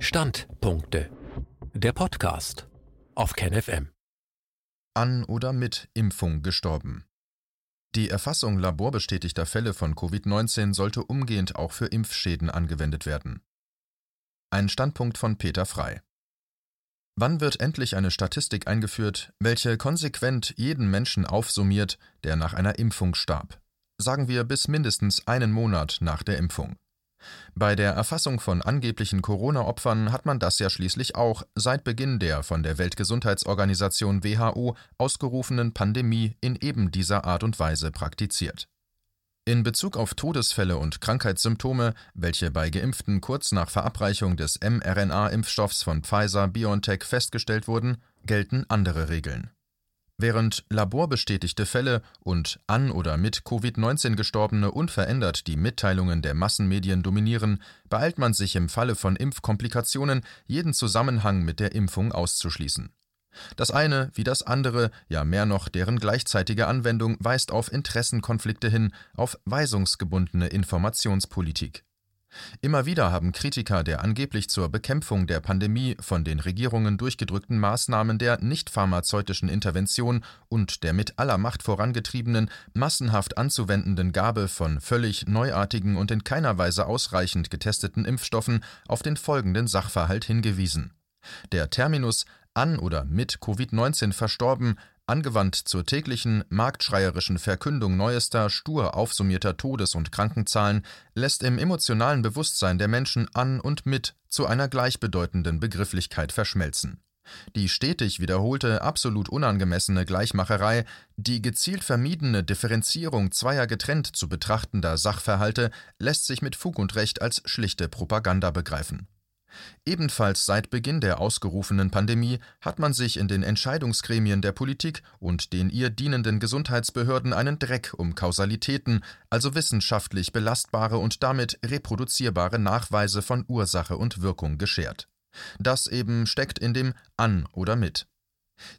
Standpunkte. Der Podcast auf KenFM. An oder mit Impfung gestorben. Die Erfassung laborbestätigter Fälle von Covid-19 sollte umgehend auch für Impfschäden angewendet werden. Ein Standpunkt von Peter Frei. Wann wird endlich eine Statistik eingeführt, welche konsequent jeden Menschen aufsummiert, der nach einer Impfung starb? Sagen wir bis mindestens einen Monat nach der Impfung. Bei der Erfassung von angeblichen Corona-Opfern hat man das ja schließlich auch seit Beginn der von der Weltgesundheitsorganisation WHO ausgerufenen Pandemie in eben dieser Art und Weise praktiziert. In Bezug auf Todesfälle und Krankheitssymptome, welche bei Geimpften kurz nach Verabreichung des mRNA-Impfstoffs von Pfizer BioNTech festgestellt wurden, gelten andere Regeln. Während laborbestätigte Fälle und an oder mit Covid-19 Gestorbene unverändert die Mitteilungen der Massenmedien dominieren, beeilt man sich im Falle von Impfkomplikationen, jeden Zusammenhang mit der Impfung auszuschließen. Das eine wie das andere, ja mehr noch deren gleichzeitige Anwendung weist auf Interessenkonflikte hin, auf weisungsgebundene Informationspolitik. Immer wieder haben Kritiker der angeblich zur Bekämpfung der Pandemie von den Regierungen durchgedrückten Maßnahmen der nicht-pharmazeutischen Intervention und der mit aller Macht vorangetriebenen, massenhaft anzuwendenden Gabe von völlig neuartigen und in keiner Weise ausreichend getesteten Impfstoffen auf den folgenden Sachverhalt hingewiesen. Der Terminus an oder mit Covid-19 verstorben angewandt zur täglichen marktschreierischen Verkündung neuester, stur aufsummierter Todes- und Krankenzahlen, lässt im emotionalen Bewusstsein der Menschen an und mit zu einer gleichbedeutenden Begrifflichkeit verschmelzen. Die stetig wiederholte, absolut unangemessene Gleichmacherei, die gezielt vermiedene Differenzierung zweier getrennt zu betrachtender Sachverhalte lässt sich mit Fug und Recht als schlichte Propaganda begreifen. Ebenfalls seit Beginn der ausgerufenen Pandemie hat man sich in den Entscheidungsgremien der Politik und den ihr dienenden Gesundheitsbehörden einen Dreck um Kausalitäten, also wissenschaftlich belastbare und damit reproduzierbare Nachweise von Ursache und Wirkung geschert. Das eben steckt in dem an oder mit.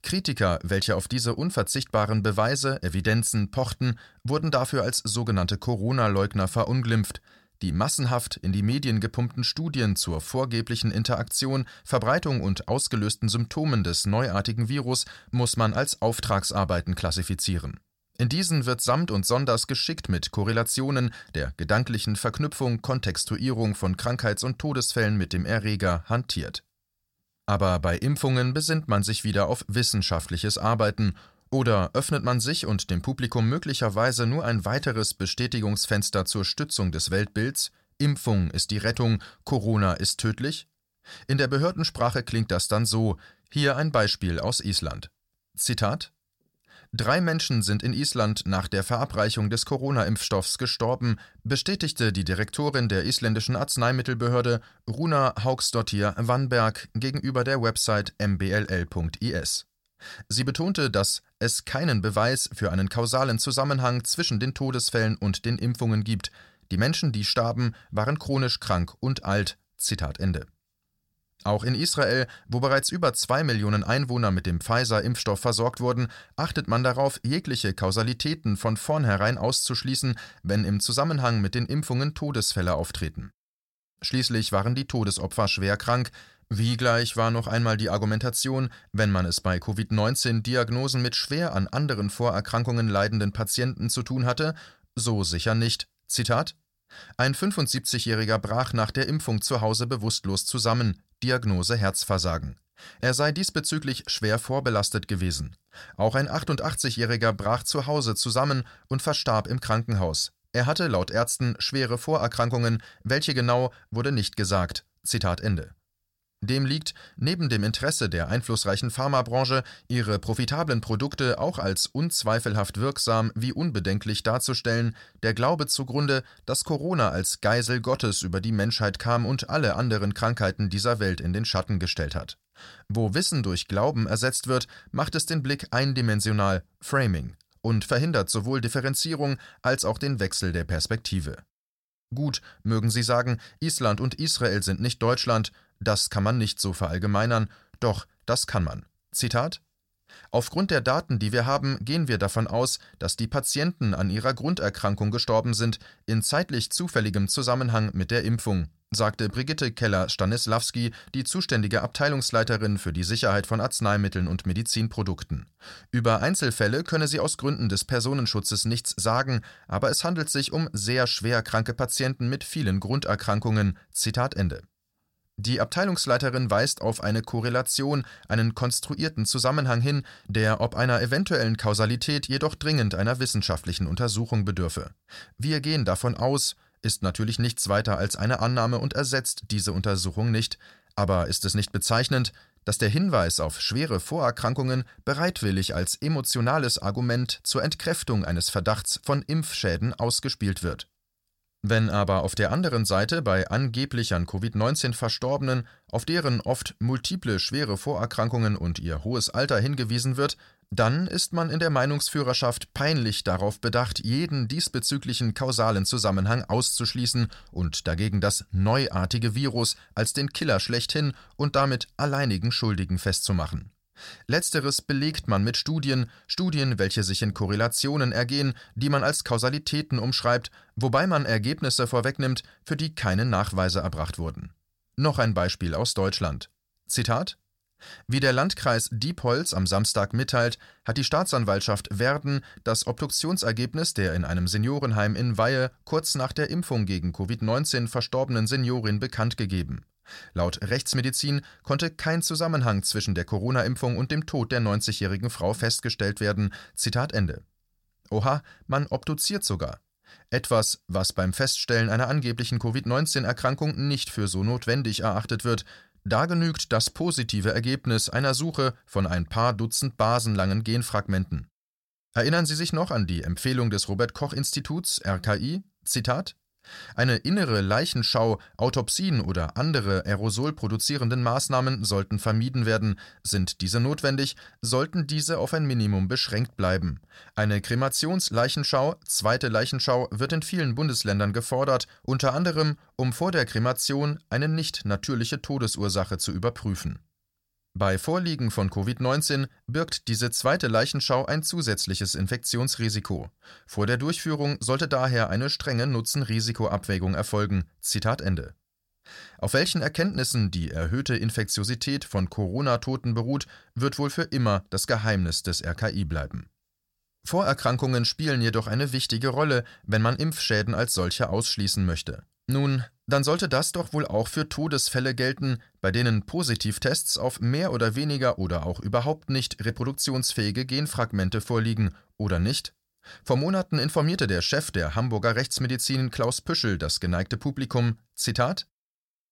Kritiker, welche auf diese unverzichtbaren Beweise, Evidenzen pochten, wurden dafür als sogenannte Corona-Leugner verunglimpft, die massenhaft in die Medien gepumpten Studien zur vorgeblichen Interaktion, Verbreitung und ausgelösten Symptomen des neuartigen Virus muss man als Auftragsarbeiten klassifizieren. In diesen wird samt und sonders geschickt mit Korrelationen, der gedanklichen Verknüpfung, Kontextuierung von Krankheits- und Todesfällen mit dem Erreger hantiert. Aber bei Impfungen besinnt man sich wieder auf wissenschaftliches Arbeiten oder öffnet man sich und dem Publikum möglicherweise nur ein weiteres Bestätigungsfenster zur Stützung des Weltbilds Impfung ist die Rettung, Corona ist tödlich? In der Behördensprache klingt das dann so, hier ein Beispiel aus Island. Zitat Drei Menschen sind in Island nach der Verabreichung des Corona-Impfstoffs gestorben, bestätigte die Direktorin der isländischen Arzneimittelbehörde Runa Hauksdottir Vanberg gegenüber der Website mbll.is. Sie betonte, dass es keinen Beweis für einen kausalen Zusammenhang zwischen den Todesfällen und den Impfungen gibt. Die Menschen, die starben, waren chronisch krank und alt. Zitat Ende. Auch in Israel, wo bereits über zwei Millionen Einwohner mit dem Pfizer-Impfstoff versorgt wurden, achtet man darauf, jegliche Kausalitäten von vornherein auszuschließen, wenn im Zusammenhang mit den Impfungen Todesfälle auftreten. Schließlich waren die Todesopfer schwer krank, wie gleich war noch einmal die Argumentation, wenn man es bei Covid-19-Diagnosen mit schwer an anderen Vorerkrankungen leidenden Patienten zu tun hatte, so sicher nicht. Zitat Ein 75-Jähriger brach nach der Impfung zu Hause bewusstlos zusammen, Diagnose Herzversagen. Er sei diesbezüglich schwer vorbelastet gewesen. Auch ein 88-Jähriger brach zu Hause zusammen und verstarb im Krankenhaus. Er hatte laut Ärzten schwere Vorerkrankungen, welche genau wurde nicht gesagt. Zitat Ende. Dem liegt neben dem Interesse der einflussreichen Pharmabranche, ihre profitablen Produkte auch als unzweifelhaft wirksam wie unbedenklich darzustellen, der Glaube zugrunde, dass Corona als Geisel Gottes über die Menschheit kam und alle anderen Krankheiten dieser Welt in den Schatten gestellt hat. Wo Wissen durch Glauben ersetzt wird, macht es den Blick eindimensional, Framing, und verhindert sowohl Differenzierung als auch den Wechsel der Perspektive. Gut, mögen Sie sagen, Island und Israel sind nicht Deutschland, das kann man nicht so verallgemeinern, doch das kann man. Zitat Aufgrund der Daten, die wir haben, gehen wir davon aus, dass die Patienten an ihrer Grunderkrankung gestorben sind, in zeitlich zufälligem Zusammenhang mit der Impfung. Sagte Brigitte Keller-Stanislawski, die zuständige Abteilungsleiterin für die Sicherheit von Arzneimitteln und Medizinprodukten. Über Einzelfälle könne sie aus Gründen des Personenschutzes nichts sagen, aber es handelt sich um sehr schwer kranke Patienten mit vielen Grunderkrankungen. Zitat Ende. Die Abteilungsleiterin weist auf eine Korrelation, einen konstruierten Zusammenhang hin, der ob einer eventuellen Kausalität jedoch dringend einer wissenschaftlichen Untersuchung bedürfe. Wir gehen davon aus, ist natürlich nichts weiter als eine Annahme und ersetzt diese Untersuchung nicht, aber ist es nicht bezeichnend, dass der Hinweis auf schwere Vorerkrankungen bereitwillig als emotionales Argument zur Entkräftung eines Verdachts von Impfschäden ausgespielt wird? Wenn aber auf der anderen Seite bei angeblich an Covid-19 Verstorbenen auf deren oft multiple schwere Vorerkrankungen und ihr hohes Alter hingewiesen wird, dann ist man in der Meinungsführerschaft peinlich darauf bedacht, jeden diesbezüglichen kausalen Zusammenhang auszuschließen und dagegen das neuartige Virus als den Killer schlechthin und damit alleinigen Schuldigen festzumachen. Letzteres belegt man mit Studien, Studien, welche sich in Korrelationen ergehen, die man als Kausalitäten umschreibt, wobei man Ergebnisse vorwegnimmt, für die keine Nachweise erbracht wurden. Noch ein Beispiel aus Deutschland. Zitat wie der Landkreis Diepholz am Samstag mitteilt, hat die Staatsanwaltschaft Werden das Obduktionsergebnis der in einem Seniorenheim in Weihe kurz nach der Impfung gegen Covid-19 verstorbenen Seniorin bekannt gegeben. Laut Rechtsmedizin konnte kein Zusammenhang zwischen der Corona-Impfung und dem Tod der 90-jährigen Frau festgestellt werden. Zitat Ende. Oha, man obduziert sogar. Etwas, was beim Feststellen einer angeblichen Covid-19-Erkrankung nicht für so notwendig erachtet wird. Da genügt das positive Ergebnis einer Suche von ein paar Dutzend basenlangen Genfragmenten. Erinnern Sie sich noch an die Empfehlung des Robert Koch Instituts RKI? Zitat eine innere Leichenschau, Autopsien oder andere aerosolproduzierenden Maßnahmen sollten vermieden werden. Sind diese notwendig, sollten diese auf ein Minimum beschränkt bleiben. Eine Kremationsleichenschau, zweite Leichenschau, wird in vielen Bundesländern gefordert, unter anderem, um vor der Kremation eine nicht natürliche Todesursache zu überprüfen bei Vorliegen von Covid-19 birgt diese zweite Leichenschau ein zusätzliches Infektionsrisiko. Vor der Durchführung sollte daher eine strenge Nutzen-Risiko-Abwägung erfolgen. Zitat Ende. Auf welchen Erkenntnissen die erhöhte Infektiosität von Corona-Toten beruht, wird wohl für immer das Geheimnis des RKI bleiben. Vorerkrankungen spielen jedoch eine wichtige Rolle, wenn man Impfschäden als solche ausschließen möchte. Nun, dann sollte das doch wohl auch für Todesfälle gelten, bei denen Positivtests auf mehr oder weniger oder auch überhaupt nicht reproduktionsfähige Genfragmente vorliegen, oder nicht? Vor Monaten informierte der Chef der Hamburger Rechtsmedizin Klaus Püschel das geneigte Publikum, Zitat,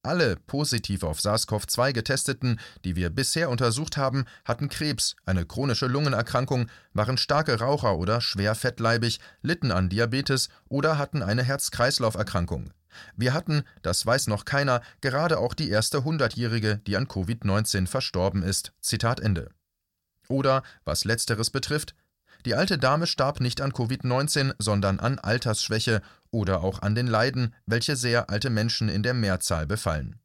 alle positiv auf SARS-CoV-2 getesteten, die wir bisher untersucht haben, hatten Krebs, eine chronische Lungenerkrankung, waren starke Raucher oder schwer fettleibig, litten an Diabetes oder hatten eine Herz-Kreislauf-Erkrankung. Wir hatten, das weiß noch keiner, gerade auch die erste Hundertjährige, die an Covid-19 verstorben ist. Zitat Ende. Oder, was letzteres betrifft, die alte Dame starb nicht an Covid-19, sondern an Altersschwäche oder auch an den Leiden, welche sehr alte Menschen in der Mehrzahl befallen.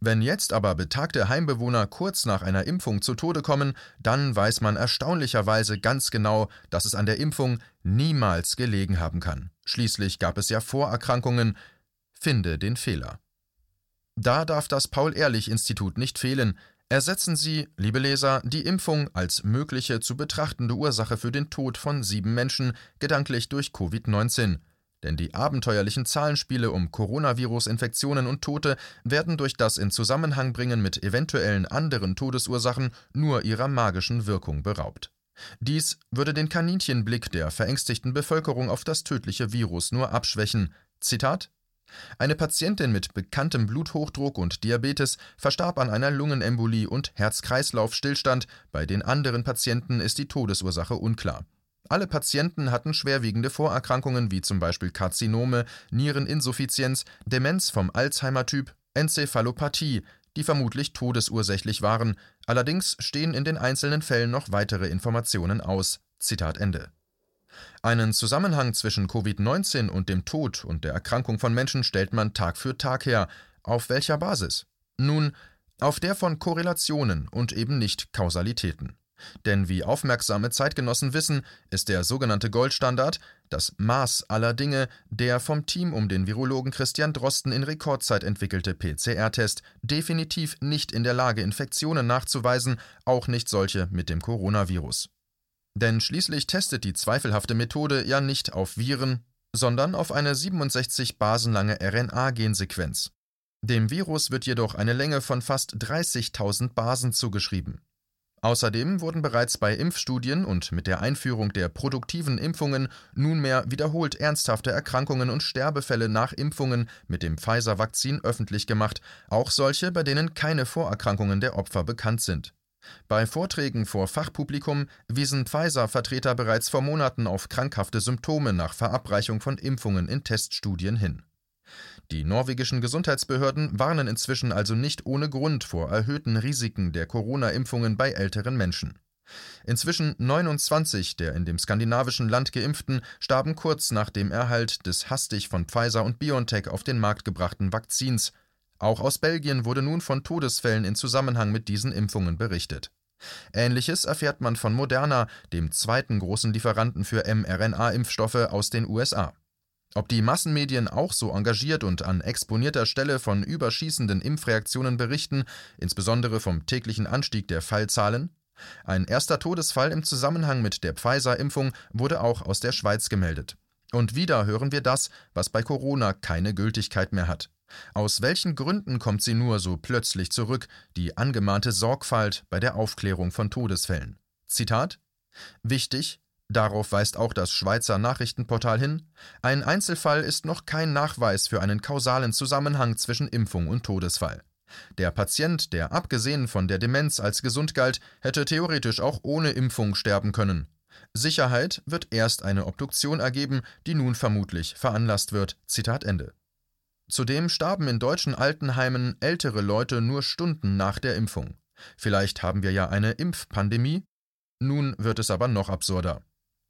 Wenn jetzt aber betagte Heimbewohner kurz nach einer Impfung zu Tode kommen, dann weiß man erstaunlicherweise ganz genau, dass es an der Impfung niemals gelegen haben kann. Schließlich gab es ja Vorerkrankungen, Finde den Fehler. Da darf das Paul-Ehrlich-Institut nicht fehlen. Ersetzen Sie, liebe Leser, die Impfung als mögliche zu betrachtende Ursache für den Tod von sieben Menschen gedanklich durch Covid-19. Denn die abenteuerlichen Zahlenspiele um Coronavirus-Infektionen und Tote werden durch das in Zusammenhang bringen mit eventuellen anderen Todesursachen nur ihrer magischen Wirkung beraubt. Dies würde den Kaninchenblick der verängstigten Bevölkerung auf das tödliche Virus nur abschwächen. Zitat eine Patientin mit bekanntem Bluthochdruck und Diabetes verstarb an einer Lungenembolie und Herz-Kreislauf-Stillstand, bei den anderen Patienten ist die Todesursache unklar. Alle Patienten hatten schwerwiegende Vorerkrankungen wie zum Beispiel Karzinome, Niereninsuffizienz, Demenz vom Alzheimer-Typ, Enzephalopathie, die vermutlich todesursächlich waren. Allerdings stehen in den einzelnen Fällen noch weitere Informationen aus. Zitat Ende. Einen Zusammenhang zwischen Covid-19 und dem Tod und der Erkrankung von Menschen stellt man Tag für Tag her. Auf welcher Basis? Nun, auf der von Korrelationen und eben nicht Kausalitäten. Denn wie aufmerksame Zeitgenossen wissen, ist der sogenannte Goldstandard, das Maß aller Dinge, der vom Team um den Virologen Christian Drosten in Rekordzeit entwickelte PCR-Test definitiv nicht in der Lage, Infektionen nachzuweisen, auch nicht solche mit dem Coronavirus. Denn schließlich testet die zweifelhafte Methode ja nicht auf Viren, sondern auf eine 67 Basen lange RNA-Gensequenz. Dem Virus wird jedoch eine Länge von fast 30.000 Basen zugeschrieben. Außerdem wurden bereits bei Impfstudien und mit der Einführung der produktiven Impfungen nunmehr wiederholt ernsthafte Erkrankungen und Sterbefälle nach Impfungen mit dem Pfizer-Vakzin öffentlich gemacht, auch solche, bei denen keine Vorerkrankungen der Opfer bekannt sind. Bei Vorträgen vor Fachpublikum wiesen Pfizer-Vertreter bereits vor Monaten auf krankhafte Symptome nach Verabreichung von Impfungen in Teststudien hin. Die norwegischen Gesundheitsbehörden warnen inzwischen also nicht ohne Grund vor erhöhten Risiken der Corona-Impfungen bei älteren Menschen. Inzwischen 29 der in dem skandinavischen Land Geimpften starben kurz nach dem Erhalt des hastig von Pfizer und BioNTech auf den Markt gebrachten Vakzins. Auch aus Belgien wurde nun von Todesfällen in Zusammenhang mit diesen Impfungen berichtet. Ähnliches erfährt man von Moderna, dem zweiten großen Lieferanten für mRNA-Impfstoffe aus den USA. Ob die Massenmedien auch so engagiert und an exponierter Stelle von überschießenden Impfreaktionen berichten, insbesondere vom täglichen Anstieg der Fallzahlen? Ein erster Todesfall im Zusammenhang mit der Pfizer-Impfung wurde auch aus der Schweiz gemeldet. Und wieder hören wir das, was bei Corona keine Gültigkeit mehr hat. Aus welchen Gründen kommt sie nur so plötzlich zurück, die angemahnte Sorgfalt bei der Aufklärung von Todesfällen? Zitat Wichtig, Darauf weist auch das Schweizer Nachrichtenportal hin, ein Einzelfall ist noch kein Nachweis für einen kausalen Zusammenhang zwischen Impfung und Todesfall. Der Patient, der abgesehen von der Demenz als gesund galt, hätte theoretisch auch ohne Impfung sterben können. Sicherheit wird erst eine Obduktion ergeben, die nun vermutlich veranlasst wird. Zitat Ende. Zudem starben in deutschen Altenheimen ältere Leute nur Stunden nach der Impfung. Vielleicht haben wir ja eine Impfpandemie? Nun wird es aber noch absurder.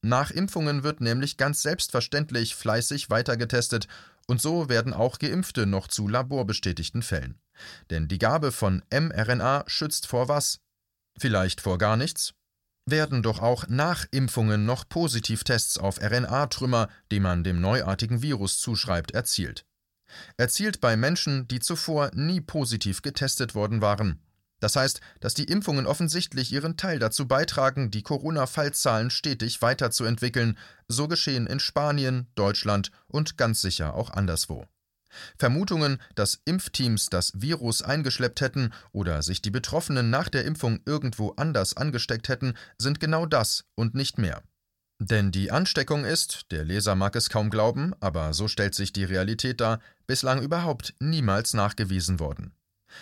Nach Impfungen wird nämlich ganz selbstverständlich fleißig weitergetestet und so werden auch Geimpfte noch zu laborbestätigten Fällen. Denn die Gabe von mRNA schützt vor was? Vielleicht vor gar nichts? Werden doch auch nach Impfungen noch Positivtests auf RNA-Trümmer, die man dem neuartigen Virus zuschreibt, erzielt. Erzielt bei Menschen, die zuvor nie positiv getestet worden waren. Das heißt, dass die Impfungen offensichtlich ihren Teil dazu beitragen, die Corona-Fallzahlen stetig weiterzuentwickeln, so geschehen in Spanien, Deutschland und ganz sicher auch anderswo. Vermutungen, dass Impfteams das Virus eingeschleppt hätten oder sich die Betroffenen nach der Impfung irgendwo anders angesteckt hätten, sind genau das und nicht mehr. Denn die Ansteckung ist, der Leser mag es kaum glauben, aber so stellt sich die Realität dar, bislang überhaupt niemals nachgewiesen worden.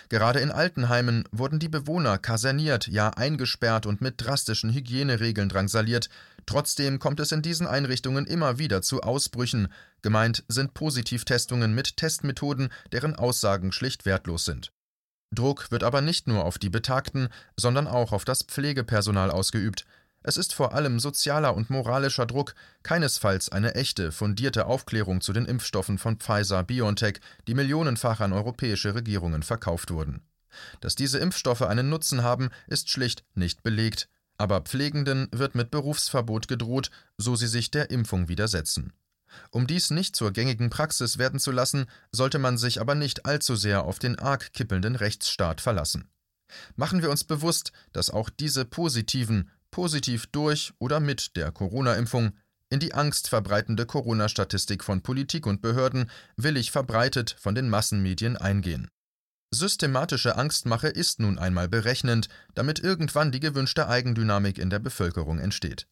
Gerade in Altenheimen wurden die Bewohner kaserniert, ja eingesperrt und mit drastischen Hygieneregeln drangsaliert. Trotzdem kommt es in diesen Einrichtungen immer wieder zu Ausbrüchen. Gemeint sind Positivtestungen mit Testmethoden, deren Aussagen schlicht wertlos sind. Druck wird aber nicht nur auf die Betagten, sondern auch auf das Pflegepersonal ausgeübt. Es ist vor allem sozialer und moralischer Druck, keinesfalls eine echte, fundierte Aufklärung zu den Impfstoffen von Pfizer BioNTech, die millionenfach an europäische Regierungen verkauft wurden. Dass diese Impfstoffe einen Nutzen haben, ist schlicht nicht belegt, aber Pflegenden wird mit Berufsverbot gedroht, so sie sich der Impfung widersetzen. Um dies nicht zur gängigen Praxis werden zu lassen, sollte man sich aber nicht allzu sehr auf den arg kippelnden Rechtsstaat verlassen. Machen wir uns bewusst, dass auch diese positiven, positiv durch oder mit der Corona-Impfung in die angstverbreitende Corona-Statistik von Politik und Behörden willig verbreitet von den Massenmedien eingehen. Systematische Angstmache ist nun einmal berechnend, damit irgendwann die gewünschte Eigendynamik in der Bevölkerung entsteht.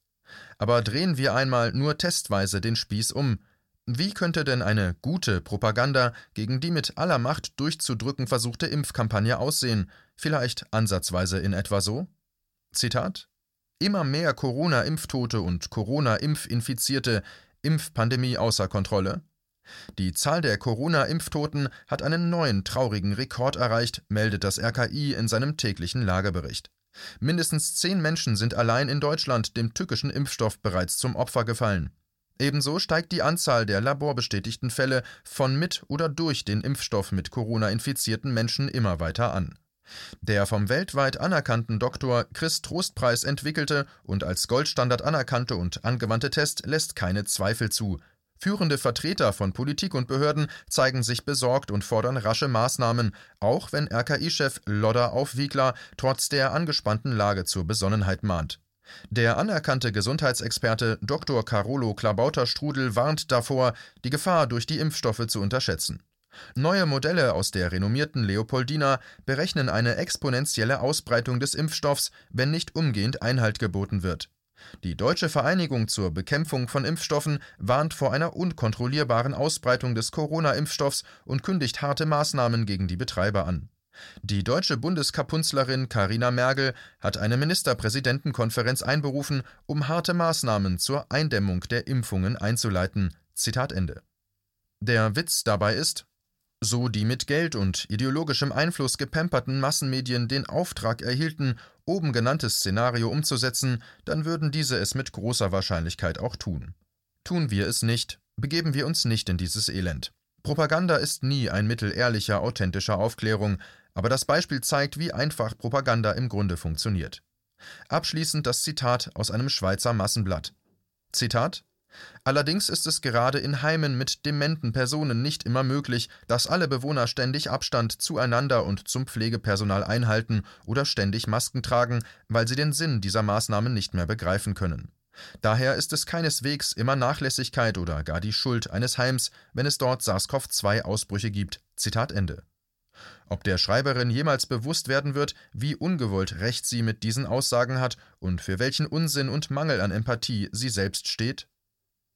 Aber drehen wir einmal nur testweise den Spieß um. Wie könnte denn eine gute Propaganda gegen die mit aller Macht durchzudrücken versuchte Impfkampagne aussehen? Vielleicht ansatzweise in etwa so? Zitat Immer mehr Corona-Impftote und Corona-Impfinfizierte, Impfpandemie außer Kontrolle? Die Zahl der Corona-Impftoten hat einen neuen traurigen Rekord erreicht, meldet das RKI in seinem täglichen Lagebericht. Mindestens zehn Menschen sind allein in Deutschland dem tückischen Impfstoff bereits zum Opfer gefallen. Ebenso steigt die Anzahl der laborbestätigten Fälle von mit oder durch den Impfstoff mit Corona infizierten Menschen immer weiter an. Der vom weltweit anerkannten Doktor Chris Trostpreis entwickelte und als Goldstandard anerkannte und angewandte Test lässt keine Zweifel zu. Führende Vertreter von Politik und Behörden zeigen sich besorgt und fordern rasche Maßnahmen, auch wenn RKI-Chef Lodder Aufwiegler trotz der angespannten Lage zur Besonnenheit mahnt. Der anerkannte Gesundheitsexperte Dr. Carolo Klabauter-Strudel warnt davor, die Gefahr durch die Impfstoffe zu unterschätzen. Neue Modelle aus der renommierten Leopoldina berechnen eine exponentielle Ausbreitung des Impfstoffs, wenn nicht umgehend Einhalt geboten wird. Die Deutsche Vereinigung zur Bekämpfung von Impfstoffen warnt vor einer unkontrollierbaren Ausbreitung des Corona-Impfstoffs und kündigt harte Maßnahmen gegen die Betreiber an. Die deutsche Bundeskapunzlerin Karina Merkel hat eine Ministerpräsidentenkonferenz einberufen, um harte Maßnahmen zur Eindämmung der Impfungen einzuleiten. Zitat Ende. Der Witz dabei ist, so die mit Geld und ideologischem Einfluss gepemperten Massenmedien den Auftrag erhielten, oben genanntes Szenario umzusetzen, dann würden diese es mit großer Wahrscheinlichkeit auch tun. Tun wir es nicht, begeben wir uns nicht in dieses Elend. Propaganda ist nie ein Mittel ehrlicher, authentischer Aufklärung, aber das Beispiel zeigt, wie einfach Propaganda im Grunde funktioniert. Abschließend das Zitat aus einem Schweizer Massenblatt. Zitat Allerdings ist es gerade in Heimen mit dementen Personen nicht immer möglich, dass alle Bewohner ständig Abstand zueinander und zum Pflegepersonal einhalten oder ständig Masken tragen, weil sie den Sinn dieser Maßnahmen nicht mehr begreifen können. Daher ist es keineswegs immer Nachlässigkeit oder gar die Schuld eines Heims, wenn es dort SARS-CoV-2-Ausbrüche gibt. Zitat Ende. Ob der Schreiberin jemals bewusst werden wird, wie ungewollt recht sie mit diesen Aussagen hat und für welchen Unsinn und Mangel an Empathie sie selbst steht?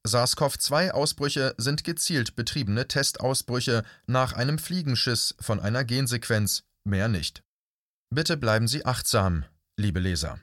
SARS-CoV-2-Ausbrüche sind gezielt betriebene Testausbrüche nach einem Fliegenschiss von einer Gensequenz, mehr nicht. Bitte bleiben Sie achtsam, liebe Leser.